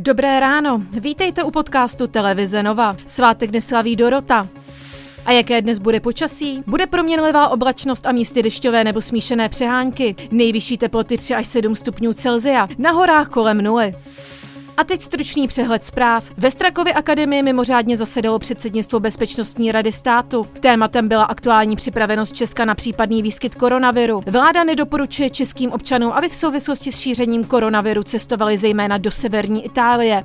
Dobré ráno, vítejte u podcastu Televize Nova. Svátek neslaví Dorota. A jaké dnes bude počasí? Bude proměnlivá oblačnost a místy dešťové nebo smíšené přehánky. Nejvyšší teploty 3 až 7 stupňů Celzia, na horách kolem nuly. A teď stručný přehled zpráv. Ve Strakově akademii mimořádně zasedalo předsednictvo Bezpečnostní rady státu. Tématem byla aktuální připravenost Česka na případný výskyt koronaviru. Vláda nedoporučuje českým občanům, aby v souvislosti s šířením koronaviru cestovali zejména do severní Itálie.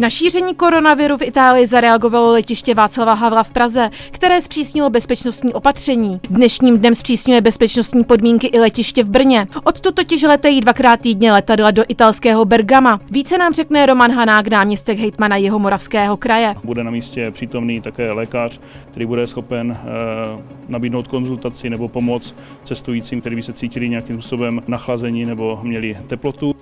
Na šíření koronaviru v Itálii zareagovalo letiště Václava Havla v Praze, které zpřísnilo bezpečnostní opatření. Dnešním dnem zpřísňuje bezpečnostní podmínky i letiště v Brně. Odtud totiž letejí dvakrát týdně letadla do italského Bergama. Více nám řekne Roman Hanák, náměstek hejtmana jeho moravského kraje. Bude na místě přítomný také lékař, který bude schopen e, nabídnout konzultaci nebo pomoc cestujícím, kteří by se cítili nějakým způsobem nachlazení nebo měli teplotu.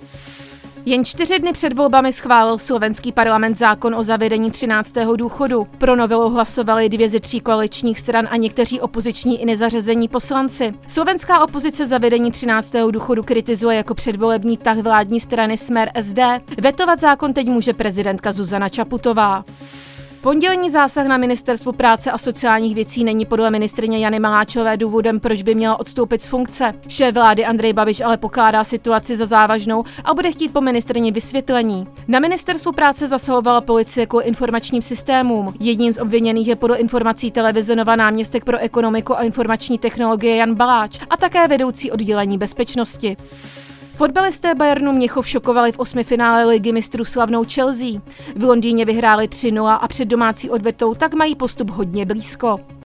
Jen čtyři dny před volbami schválil slovenský parlament zákon o zavedení 13. důchodu. Pro novelu hlasovali dvě ze tří koaličních stran a někteří opoziční i nezařazení poslanci. Slovenská opozice zavedení 13. důchodu kritizuje jako předvolební tah vládní strany Smer SD. Vetovat zákon teď může prezidentka Zuzana Čaputová. Pondělní zásah na ministerstvu práce a sociálních věcí není podle ministrině Jany Maláčové důvodem, proč by měla odstoupit z funkce. Šéf vlády Andrej Babiš ale pokládá situaci za závažnou a bude chtít po ministrině vysvětlení. Na ministerstvu práce zasahovala policie jako informačním systémům. Jedním z obviněných je podle informací televize Nova náměstek pro ekonomiku a informační technologie Jan Baláč a také vedoucí oddělení bezpečnosti. Fotbalisté Bayernu Měchov šokovali v osmi finále ligy mistrů slavnou Chelsea. V Londýně vyhráli 3-0 a před domácí odvetou tak mají postup hodně blízko.